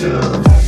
Yeah.